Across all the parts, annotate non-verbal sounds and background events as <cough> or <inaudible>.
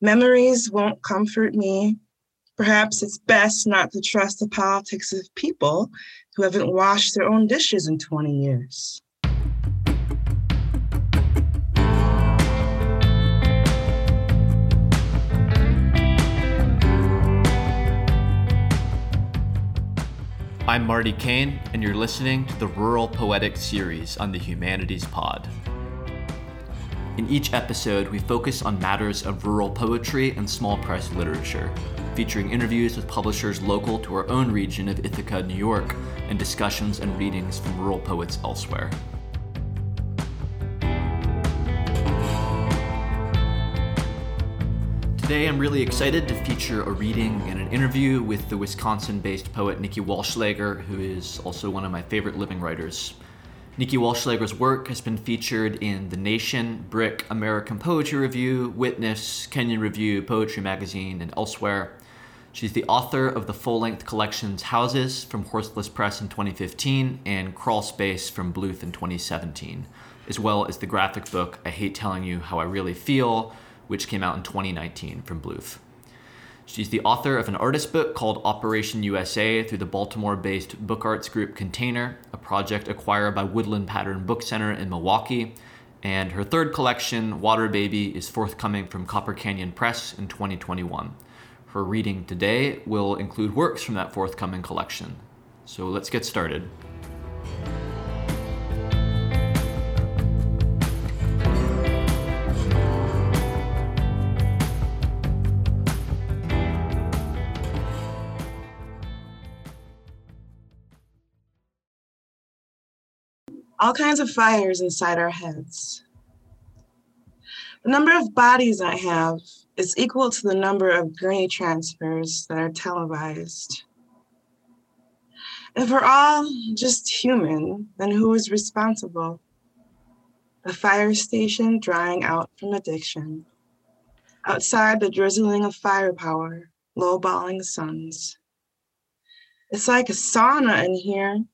Memories won't comfort me. Perhaps it's best not to trust the politics of people who haven't washed their own dishes in 20 years. I'm Marty Cain, and you're listening to the Rural Poetic series on the Humanities Pod. In each episode, we focus on matters of rural poetry and small press literature, featuring interviews with publishers local to our own region of Ithaca, New York, and discussions and readings from rural poets elsewhere. Today, I'm really excited to feature a reading and an interview with the Wisconsin based poet Nikki Wallschlaeger, who is also one of my favorite living writers. Nikki Wallschlaeger's work has been featured in The Nation, Brick, American Poetry Review, Witness, Kenyon Review, Poetry Magazine, and elsewhere. She's the author of the full length collections Houses from Horseless Press in 2015 and Crawl Space from Bloof in 2017, as well as the graphic book I Hate Telling You How I Really Feel which came out in 2019 from Bloof. She's the author of an artist book called Operation USA through the Baltimore based Book Arts Group Container, a project acquired by Woodland Pattern Book Center in Milwaukee. And her third collection, Waterbaby, is forthcoming from Copper Canyon Press in 2021. Her reading today will include works from that forthcoming collection. So let's get started. All kinds of fires inside our heads. The number of bodies I have is equal to the number of gurney transfers that are televised. If we're all just human, then who is responsible? The fire station drying out from addiction. Outside, the drizzling of firepower, low-balling suns. It's like a sauna in here,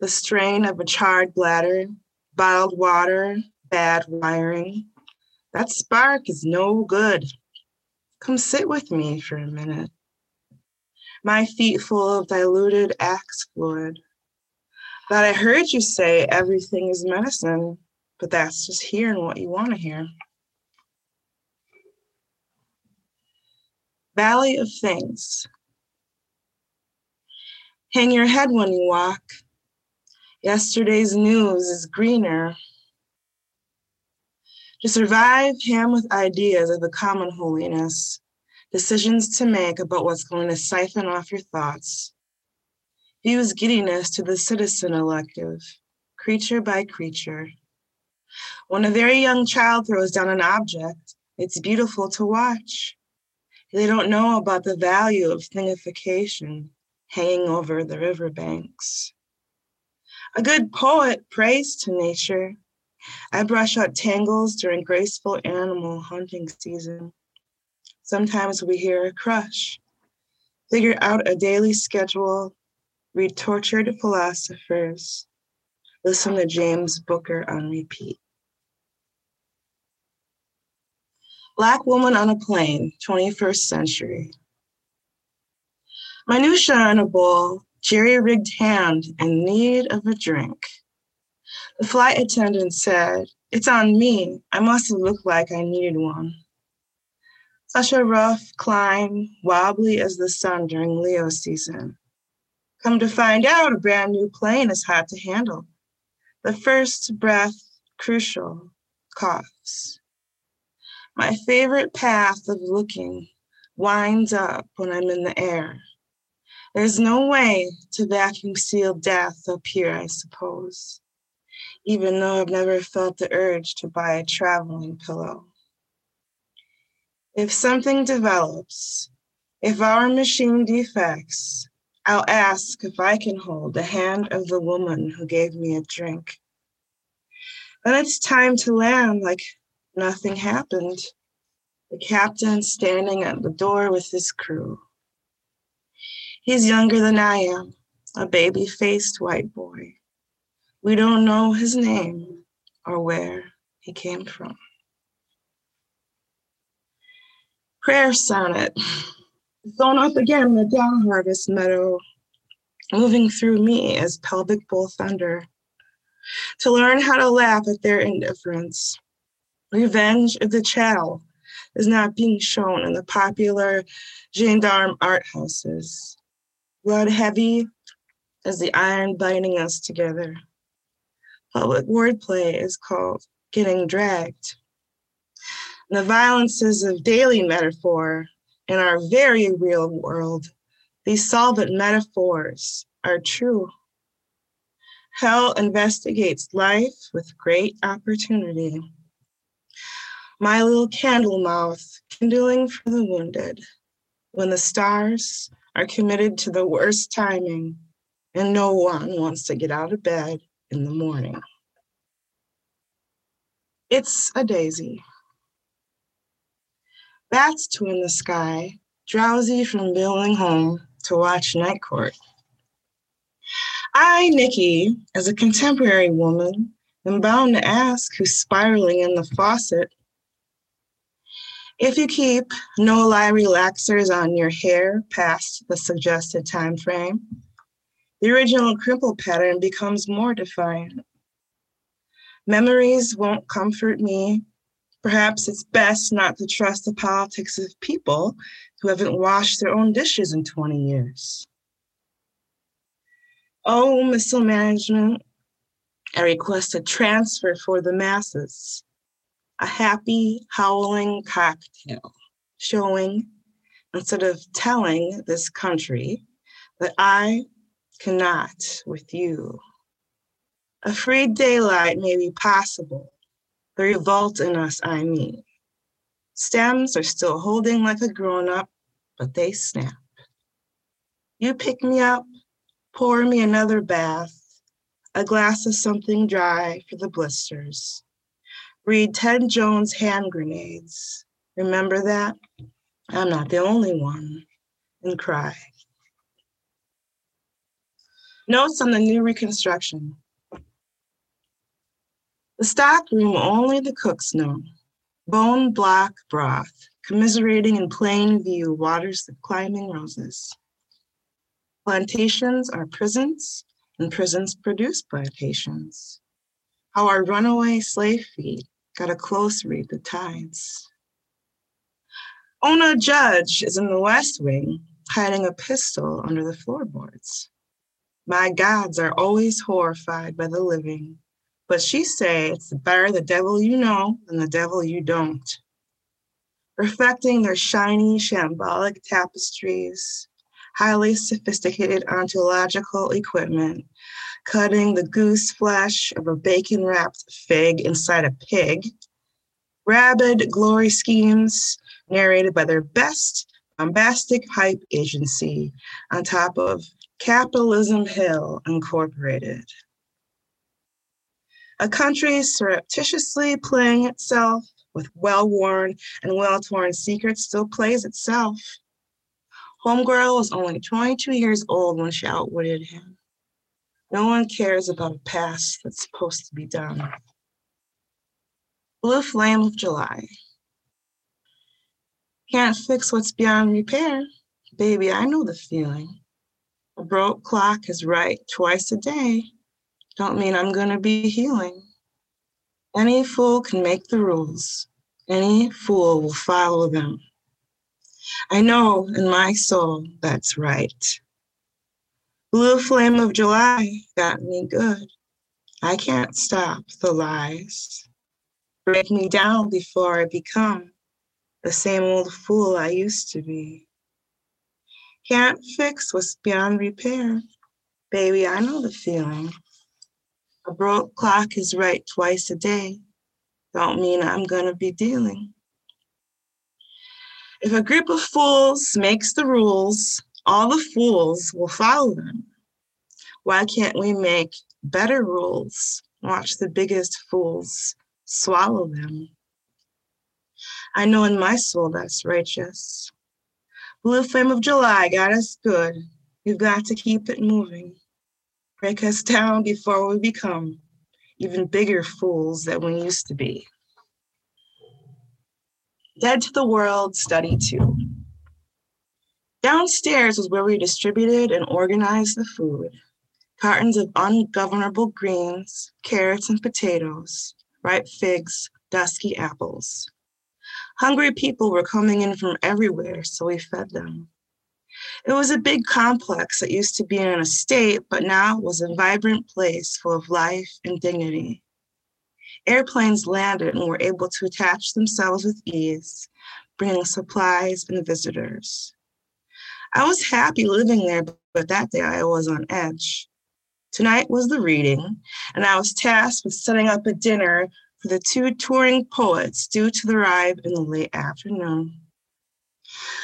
the strain of a charred bladder, bottled water, bad wiring. That spark is no good. Come sit with me for a minute. My feet full of diluted axe fluid. That I heard you say everything is medicine, but that's just hearing what you want to hear. Valley of Things. Hang your head when you walk. Yesterday's news is greener. To survive, ham with ideas of the common holiness, decisions to make about what's going to siphon off your thoughts. He use giddiness to the citizen elective, creature by creature. When a very young child throws down an object, it's beautiful to watch. They don't know about the value of thingification hanging over the riverbanks. A good poet prays to nature. I brush out tangles during graceful animal hunting season. Sometimes we hear a crush, figure out a daily schedule, read tortured philosophers, listen to James Booker on repeat. Black woman on a plane, 21st century. Minutia in a bowl, jerry rigged hand in need of a drink. The flight attendant said, It's on me. I must have looked like I needed one. Such a rough climb, wobbly as the sun during Leo season. Come to find out, a brand new plane is hard to handle. The first breath, crucial, coughs. My favorite path of looking winds up when I'm in the air. There's no way to vacuum seal death up here, I suppose, even though I've never felt the urge to buy a traveling pillow. If something develops, if our machine defects, I'll ask if I can hold the hand of the woman who gave me a drink. Then it's time to land like nothing happened. The captain standing at the door with his crew. He's younger than I am, a baby faced white boy. We don't know his name or where he came from. Prayer sonnet, thrown up again in the down harvest meadow, moving through me as pelvic bowl thunder, to learn how to laugh at their indifference. Revenge of the chattel is not being shown in the popular gendarme art houses. Blood heavy as the iron binding us together. Public wordplay is called getting dragged. The violences of daily metaphor in our very real world, these solvent metaphors are true. Hell investigates life with great opportunity. My little candle mouth kindling for the wounded when the stars are committed to the worst timing and no one wants to get out of bed in the morning. It's a daisy. Bats twin the sky, drowsy from building home to watch night court. I, Nikki, as a contemporary woman, am bound to ask who's spiraling in the faucet. If you keep no lie relaxers on your hair past the suggested time frame, the original crimple pattern becomes more defiant. Memories won't comfort me. Perhaps it's best not to trust the politics of people who haven't washed their own dishes in 20 years. Oh, missile management, I request a transfer for the masses. A happy, howling cocktail showing, instead of telling this country that I cannot with you. A free daylight may be possible, the revolt in us, I mean. Stems are still holding like a grown up, but they snap. You pick me up, pour me another bath, a glass of something dry for the blisters. Read Ted Joans' hand grenades. Remember that? I'm not the only one. And cry. Notes on the new reconstruction. The stock room only the cooks know. Bone block broth, commiserating in plain view, waters the climbing roses. Plantations are prisons, and prisons produce plantations. How our runaway slave feet got a close read the tides. Ona Judge is in the West Wing, hiding a pistol under the floorboards. My gods are always horrified by the living, but she say it's better the devil you know than the devil you don't. Reflecting their shiny, shambolic tapestries, highly sophisticated ontological equipment, cutting the goose flesh of a bacon wrapped fig inside a pig, rabid glory schemes narrated by their best bombastic hype agency on top of Capitalism Hill Incorporated. A country surreptitiously playing itself with well worn and well torn secrets still plays itself. Homegirl was only 22 years old when she outwitted him. No one cares about a past that's supposed to be done. Blue Flame of July. Can't fix what's beyond repair. Baby, I know the feeling. A broke clock is right twice a day. Don't mean I'm going to be healing. Any fool can make the rules. Any fool will follow them. I know in my soul that's right. Blue flame of July got me good. I can't stop the lies. Break me down before I become the same old fool I used to be. Can't fix what's beyond repair. Baby, I know the feeling. A broke clock is right twice a day. Don't mean I'm gonna be dealing. If a group of fools makes the rules, all the fools will follow them. Why can't we make better rules? Watch the biggest fools swallow them. I know in my soul that's righteous. Blue flame of July got us good. We've got to keep it moving. Break us <laughs> down before we become even bigger fools than we used to be. Dead to the World, Study 2. Downstairs was where we distributed and organized the food cartons of ungovernable greens, carrots and potatoes, ripe figs, dusky apples. Hungry people were coming in from everywhere, so we fed them. It was a big complex that used to be an estate, but now was a vibrant place full of life and dignity. Airplanes landed and were able to attach themselves with ease, bringing supplies and visitors. I was happy living there, but that day I was on edge. Tonight was the reading, and I was tasked with setting up a dinner for the two touring poets due to arrive in the late afternoon.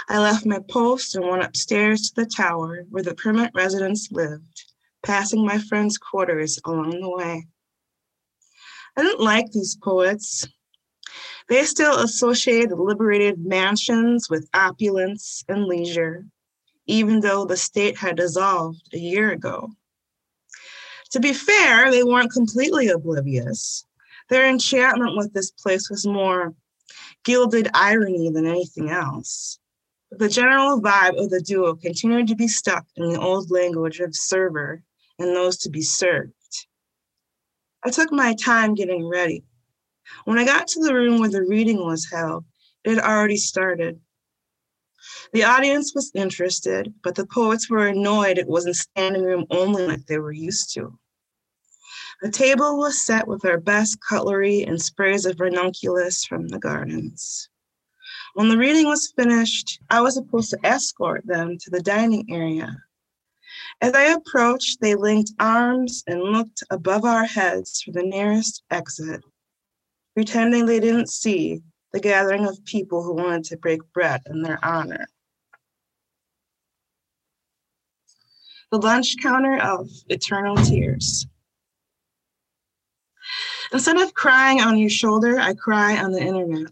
I left my post and went upstairs to the tower where the permanent residents lived, passing my friends' quarters along the way. I didn't like these poets. They still associated liberated mansions with opulence and leisure, even though the state had dissolved a year ago. To be fair, they weren't completely oblivious. Their enchantment with this place was more gilded irony than anything else. The general vibe of the duo continued to be stuck in the old language of server and those to be served. I took my time getting ready. When I got to the room where the reading was held, it had already started. The audience was interested, but the poets were annoyed it wasn't standing room only like they were used to. The table was set with our best cutlery and sprays of ranunculus from the gardens. When the reading was finished, I was supposed to escort them to the dining area. As I approached, they linked arms and looked above our heads for the nearest exit, pretending they didn't see the gathering of people who wanted to break bread in their honor. The lunch counter of eternal tears. Instead of crying on your shoulder, I cry on the internet.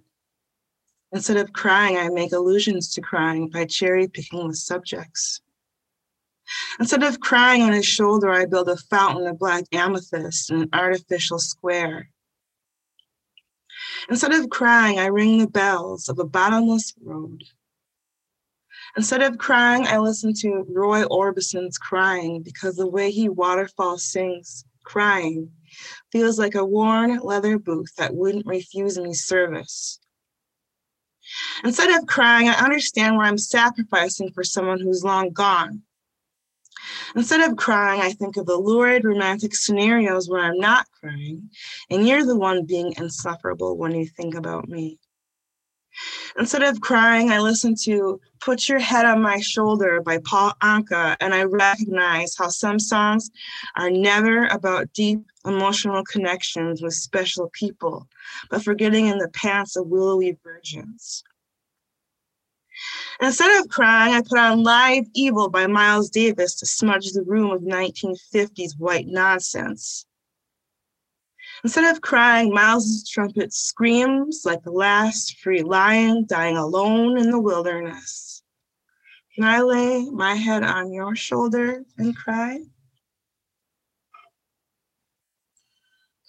Instead of crying, I make allusions to crying by cherry picking the subjects. Instead of crying on his shoulder, I build a fountain of black amethyst in an artificial square. Instead of crying, I ring the bells of a bottomless road. Instead of crying, I listen to Roy Orbison's crying because the way he waterfall sings, crying, feels like a worn leather booth that wouldn't refuse me service. Instead of crying, I understand where I'm sacrificing for someone who's long gone. Instead of crying, I think of the lurid romantic scenarios where I'm not crying, and you're the one being insufferable when you think about me. Instead of crying, I listen to Put Your Head on My Shoulder by Paul Anka, and I recognize how some songs are never about deep emotional connections with special people, but for getting in the pants of willowy virgins. Instead of crying, I put on Live Evil by Miles Davis to smudge the room of 1950s white nonsense. Instead of crying, Miles's trumpet screams like the last free lion dying alone in the wilderness. Can I lay my head on your shoulder and cry?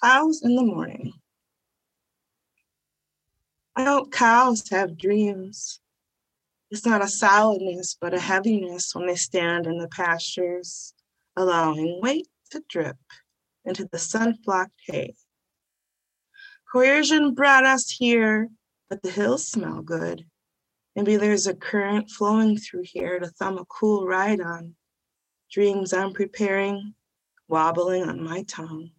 Cows in the morning. I hope cows have dreams. It's not a solidness, but a heaviness when they stand in the pastures, allowing weight to drip into the sun-flocked hay. Coercion brought us here, but the hills smell good. Maybe there's a current flowing through here to thumb a cool ride on. Dreams I'm preparing, wobbling on my tongue.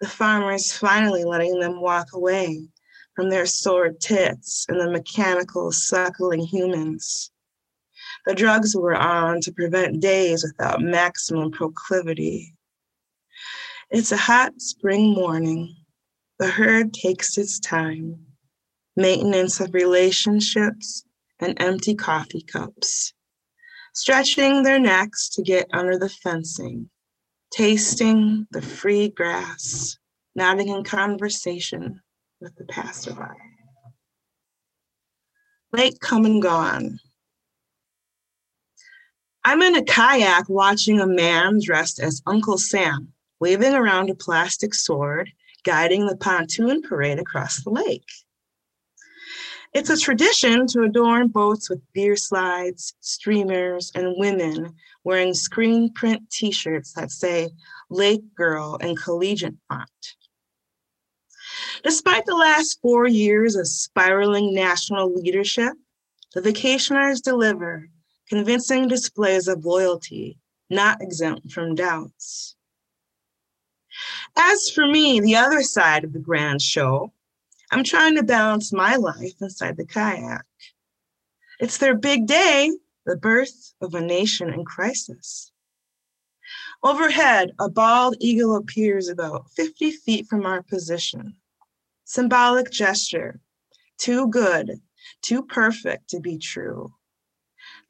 The farmers finally letting them walk away from their sore tits and the mechanical suckling humans. The drugs were on to prevent days without maximum proclivity. It's a hot spring morning. The herd takes its time. Maintenance of relationships and empty coffee cups. Stretching their necks to get under the fencing. Tasting the free grass. Nodding in conversation with the passerby. Lake come and gone. I'm in a kayak watching a man dressed as Uncle Sam, waving around a plastic sword, guiding the pontoon parade across the lake. It's a tradition to adorn boats with beer slides, streamers, and women wearing screen print t shirts that say Lake Girl in collegiate font. Despite the last four years of spiraling national leadership, the vacationers deliver convincing displays of loyalty, not exempt from doubts. As for me, the other side of the grand show, I'm trying to balance my life inside the kayak. It's their big day, the birth of a nation in crisis. Overhead, a bald eagle appears about 50 feet from our position. Symbolic gesture, too good, too perfect to be true.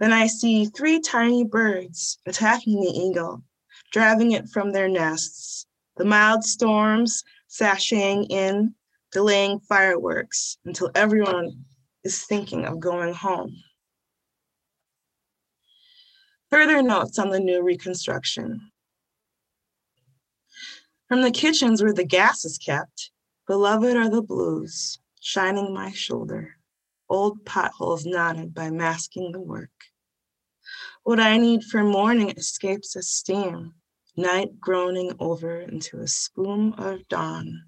Then I see three tiny birds attacking the eagle, driving it from their nests. The mild storms sashaying in, delaying fireworks until everyone is thinking of going home. Further notes on the new reconstruction. From the kitchens where the gas is kept, beloved are the blues, shining my shoulder, old potholes knotted by masking the work. What I need for morning escapes as steam, night groaning over into a spume of dawn.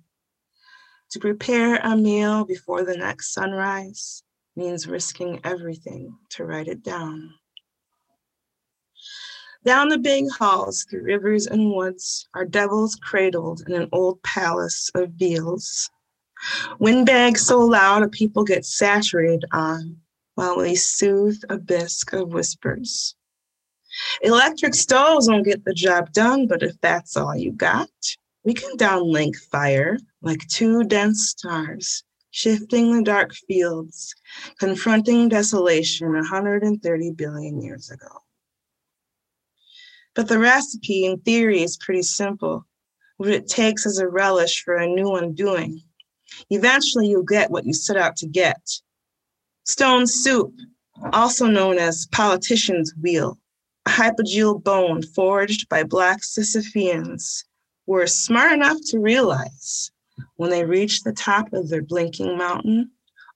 To prepare a meal before the next sunrise means risking everything to write it down. Down the big halls through rivers and woods are devils cradled in an old palace of beals. Windbags so loud a people get saturated on while we soothe a bisque of whispers. Electric stoves won't get the job done, but if that's all you got, we can downlink fire like two dense stars, shifting the dark fields, confronting desolation 130 billion years ago. But the recipe in theory is pretty simple. What it takes is a relish for a new undoing. Eventually, you'll get what you set out to get. Stone soup, also known as politician's wheel, a hypogeel bone forged by Black Sisypheans, were smart enough to realize when they reached the top of their blinking mountain,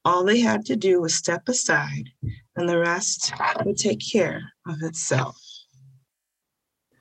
all they had to do was step aside, and the rest would take care of itself.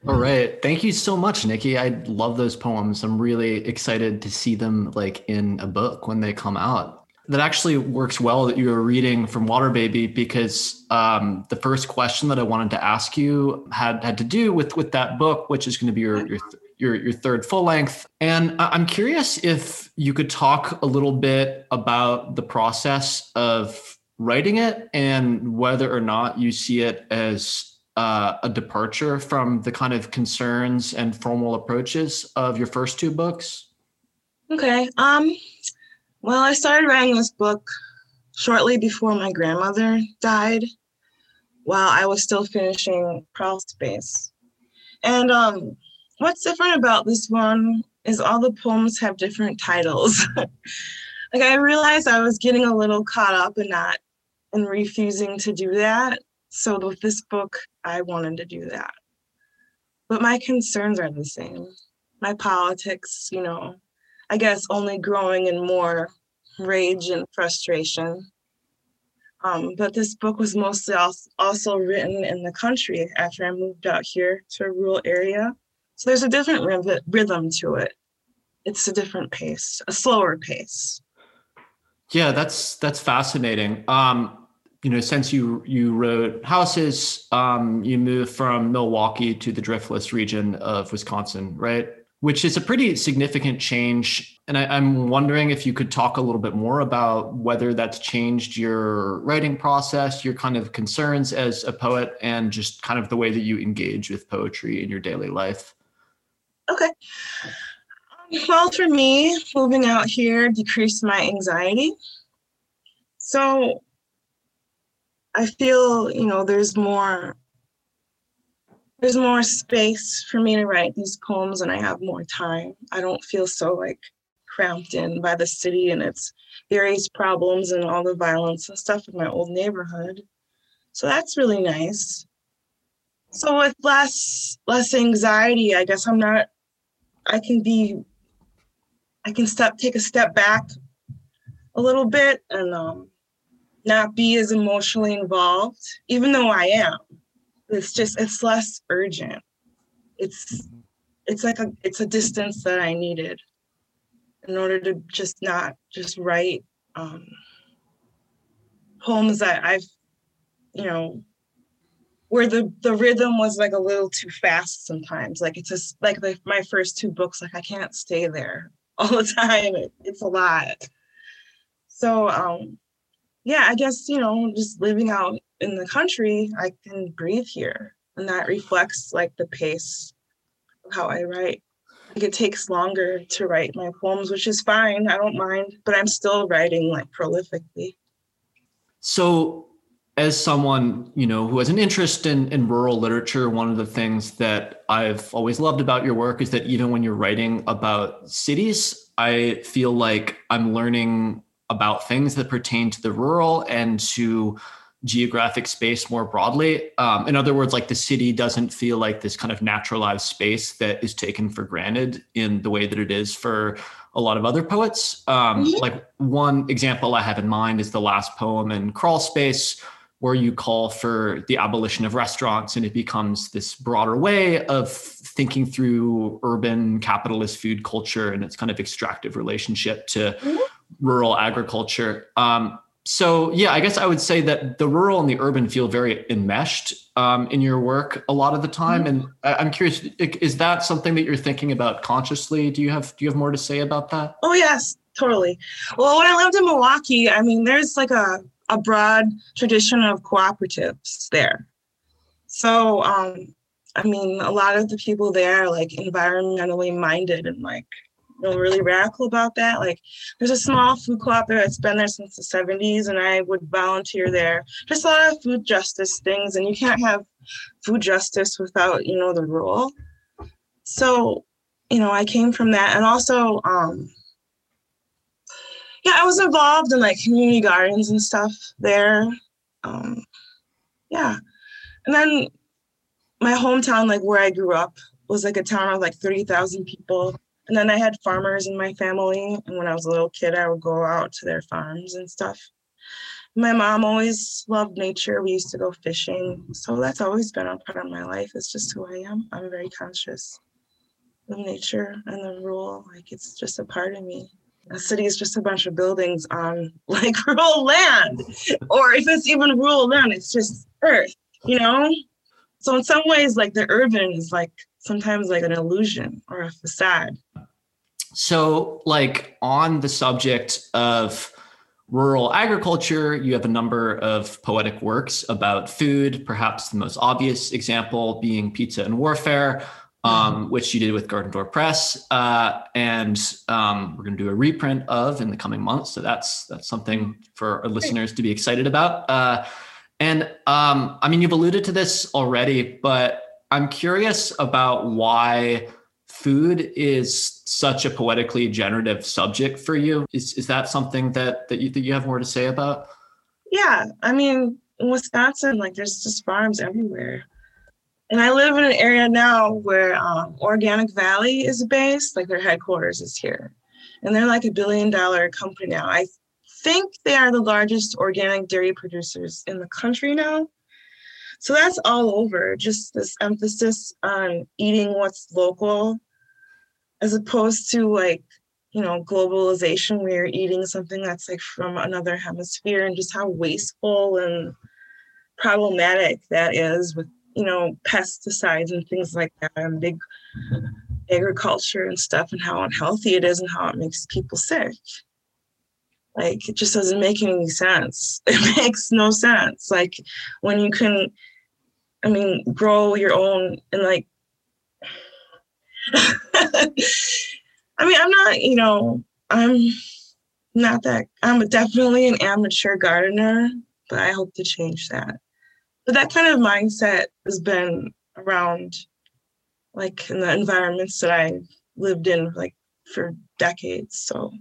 All right. Thank you so much, Nikki. I love those poems. I'm really excited to see them like in a book when they come out. That actually works well that you were reading from Waterbaby because um, the first question that I wanted to ask you had had to do with with that book, which is going to be your your your, your third full length. And I'm curious if you could talk a little bit about the process of writing it and whether or not you see it as uh, a departure from the kind of concerns and formal approaches of your first two books? Okay. Um, well, I started writing this book shortly before my grandmother died while I was still finishing Crawl Space. And um, what's different about this one is all the poems have different titles. <laughs> like I realized I was getting a little caught up in that and refusing to do that. So with this book, I wanted to do that. But my concerns are the same. My politics, you know, I guess only growing in more rage and frustration. Um, but this book was mostly also written in the country after I moved out here to a rural area. So there's a different rhythm to it. It's a different pace, a slower pace. Yeah, that's that's fascinating. Um, you know, since you you wrote houses, um, you moved from Milwaukee to the driftless region of Wisconsin, right? Which is a pretty significant change. And I, I'm wondering if you could talk a little bit more about whether that's changed your writing process, your kind of concerns as a poet, and just kind of the way that you engage with poetry in your daily life. Okay. Well, for me, moving out here decreased my anxiety. So I feel, you know, there's more there's more space for me to write these poems and I have more time. I don't feel so like cramped in by the city and its various problems and all the violence and stuff in my old neighborhood. So that's really nice. So with less less anxiety, I guess I'm not I can be I can step take a step back a little bit and um not be as emotionally involved, even though I am. It's just it's less urgent. It's it's like a it's a distance that I needed in order to just not just write um, poems that I've you know where the the rhythm was like a little too fast sometimes like it's just like the, my first two books like i can't stay there all the <laughs> time it, it's a lot so um yeah i guess you know just living out in the country i can breathe here and that reflects like the pace of how i write. Like it takes longer to write my poems which is fine i don't mind but i'm still writing like prolifically. So as someone you know who has an interest in, in rural literature one of the things that i've always loved about your work is that even when you're writing about cities i feel like i'm learning about things that pertain to the rural and to geographic space more broadly um, in other words like the city doesn't feel like this kind of naturalized space that is taken for granted in the way that it is for a lot of other poets um, mm-hmm. like one example i have in mind is the last poem in crawl space where you call for the abolition of restaurants and it becomes this broader way of thinking through urban capitalist food culture and its kind of extractive relationship to mm-hmm. Rural agriculture. Um, so yeah, I guess I would say that the rural and the urban feel very enmeshed um, in your work a lot of the time. Mm-hmm. And I'm curious, is that something that you're thinking about consciously? Do you have do you have more to say about that? Oh yes, totally. Well, when I lived in Milwaukee, I mean, there's like a a broad tradition of cooperatives there. So, um, I mean, a lot of the people there are like environmentally minded and like know, really radical about that. Like, there's a small food co-op there that's been there since the 70s, and I would volunteer there. Just a lot of food justice things, and you can't have food justice without, you know, the rule. So, you know, I came from that, and also, um, yeah, I was involved in like community gardens and stuff there. Um, yeah. And then my hometown, like where I grew up, was like a town of like 30,000 people. And then I had farmers in my family. And when I was a little kid, I would go out to their farms and stuff. My mom always loved nature. We used to go fishing. So that's always been a part of my life. It's just who I am. I'm very conscious of nature and the rural. Like it's just a part of me a city is just a bunch of buildings on <laughs> like <laughs> rural land or if it's even rural land it's just earth you know so in some ways like the urban is like sometimes like an illusion or a facade so like on the subject of rural agriculture you have a number of poetic works about food perhaps the most obvious example being pizza and warfare um, which you did with Garden Door Press, uh, and um, we're going to do a reprint of in the coming months. So that's that's something for our listeners to be excited about. Uh, and um, I mean, you've alluded to this already, but I'm curious about why food is such a poetically generative subject for you. Is is that something that that you that you have more to say about? Yeah, I mean, in Wisconsin, like there's just farms everywhere. And I live in an area now where um, Organic Valley is based, like their headquarters is here. And they're like a billion dollar company now. I think they are the largest organic dairy producers in the country now. So that's all over, just this emphasis on eating what's local as opposed to like, you know, globalization where you're eating something that's like from another hemisphere and just how wasteful and problematic that is with you know, pesticides and things like that and big agriculture and stuff and how unhealthy it is and how it makes people sick. Like it just doesn't make any sense. <laughs> It makes no sense. Like when you can, I mean, grow your own and like, <laughs> I mean, I'm not, you know, I'm not that, I'm definitely an amateur gardener, but I hope to change that but that kind of mindset has been around like in the environments that I lived in like for decades. So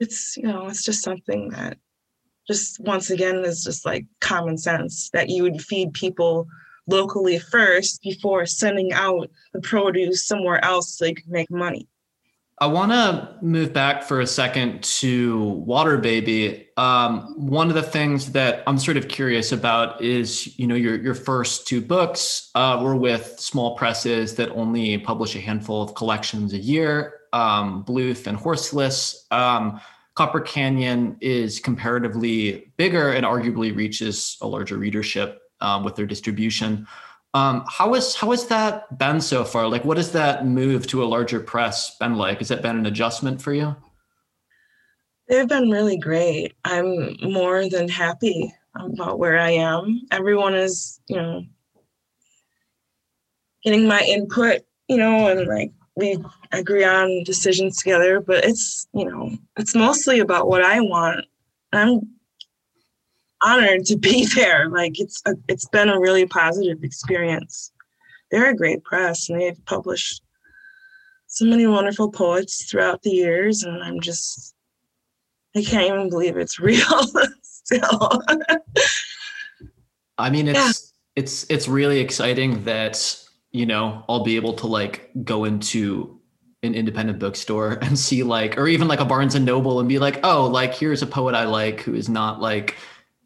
it's you know, it's just something that just once again is just like common sense that you would feed people locally first before sending out the produce somewhere else so you could make money. I want to move back for a second to Waterbaby. Um, one of the things that I'm sort of curious about is, you know, your your first two books uh, were with small presses that only publish a handful of collections a year, um, Bloof and Horseless. Um, Copper Canyon is comparatively bigger and arguably reaches a larger readership um, with their distribution. Um, how is how has that been so far? Like, what has that move to a larger press been like? Has that been an adjustment for you? They've been really great. I'm more than happy about where I am. Everyone is, you know, getting my input, you know, and like we agree on decisions together. But it's, you know, it's mostly about what I want. I'm honored to be <laughs> there. Like it's a, it's been a really positive experience. They're a great press, and they've published so many wonderful poets throughout the years, and I'm just I can't even believe it's <laughs> real still. <laughs> I mean, it's yeah. it's it's really exciting that you know I'll be able to like go into an independent bookstore and see like or even like a Barnes and Noble and be like, oh, like here's a poet I like who is not like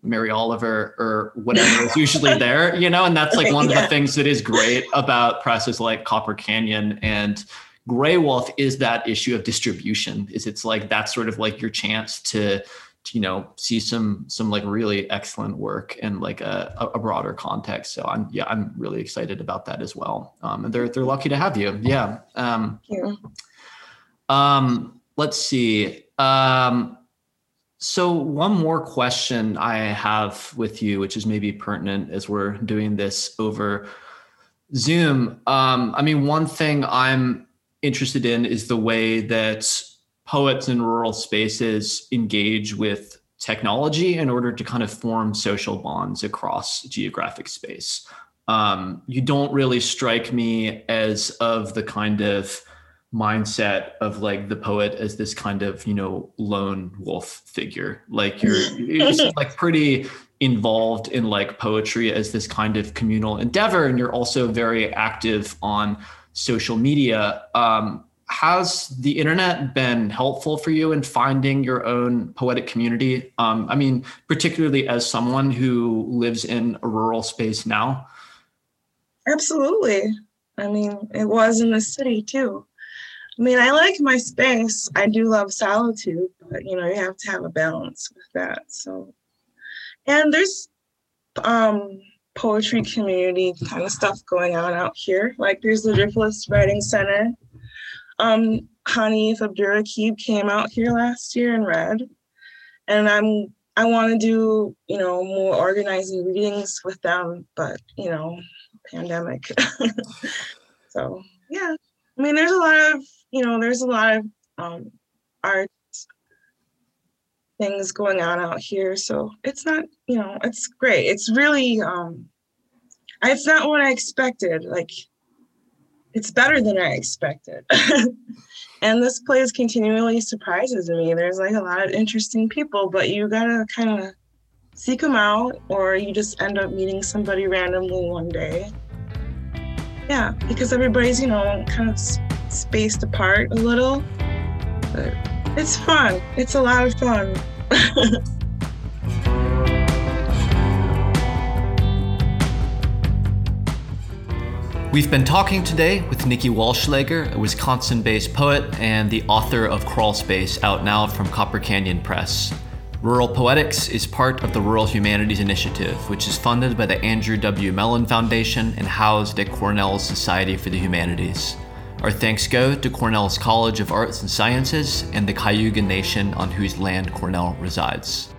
Mary Oliver or whatever is usually there, you know, and that's like one yeah. of the <laughs> things that is great about presses like Copper Canyon and Graywolf is that issue of distribution. Is it's like that's sort of like your chance to, to you know see some some like really excellent work in like a, a broader context. So I'm yeah I'm really excited about that as well. Um, and they're they're lucky to have you. Yeah. Um, Thank you. Um, let's see. Um, so, one more question I have with you, which is maybe pertinent as we're doing this over Zoom. Um, I mean, one thing I'm interested in is the way that poets in rural spaces engage with technology in order to kind of form social bonds across geographic space. Um, you don't really strike me as of the kind of mindset of like the poet as this kind of you know lone wolf figure. Like you're, you're <laughs> like pretty involved in like poetry as this kind of communal endeavor and you're also very active on social media. Um, has the internet been helpful for you in finding your own poetic community? Um, i mean particularly as someone who lives in a rural space now. Absolutely. I mean it was in the city too I mean, I like my space. I do love solitude, but you know, you have to have a balance with that. So, and there's um poetry community kind of stuff going on out here. Like there's the Driftless Writing Center. Um, Hanif Abdurraqib came out here last year and read, and I'm I want to do you know more organizing readings with them, but you know, pandemic. <laughs> so yeah, I mean, there's a lot of you know, there's a lot of um, art things going on out here. So it's not, you know, it's great. It's really, um, it's not what I expected. Like, it's better than I expected. <laughs> and this place continually surprises me. There's like a lot of interesting people, but you gotta kind of seek them out, or you just end up meeting somebody randomly one day. Yeah, because everybody's, you know, kind of spaced apart a little. But it's fun. It's a lot of fun. <laughs> We've been talking today with Nikki Wallschlaeger, a Wisconsin based poet and the author of Crawl Space, out now from Copper Canyon Press. Rural Poetics is part of the Rural Humanities Initiative, which is funded by the Andrew W. Mellon Foundation and housed at Cornell's Society for the Humanities. Our thanks go to Cornell's College of Arts and Sciences and the Cayuga Nation on whose land Cornell resides.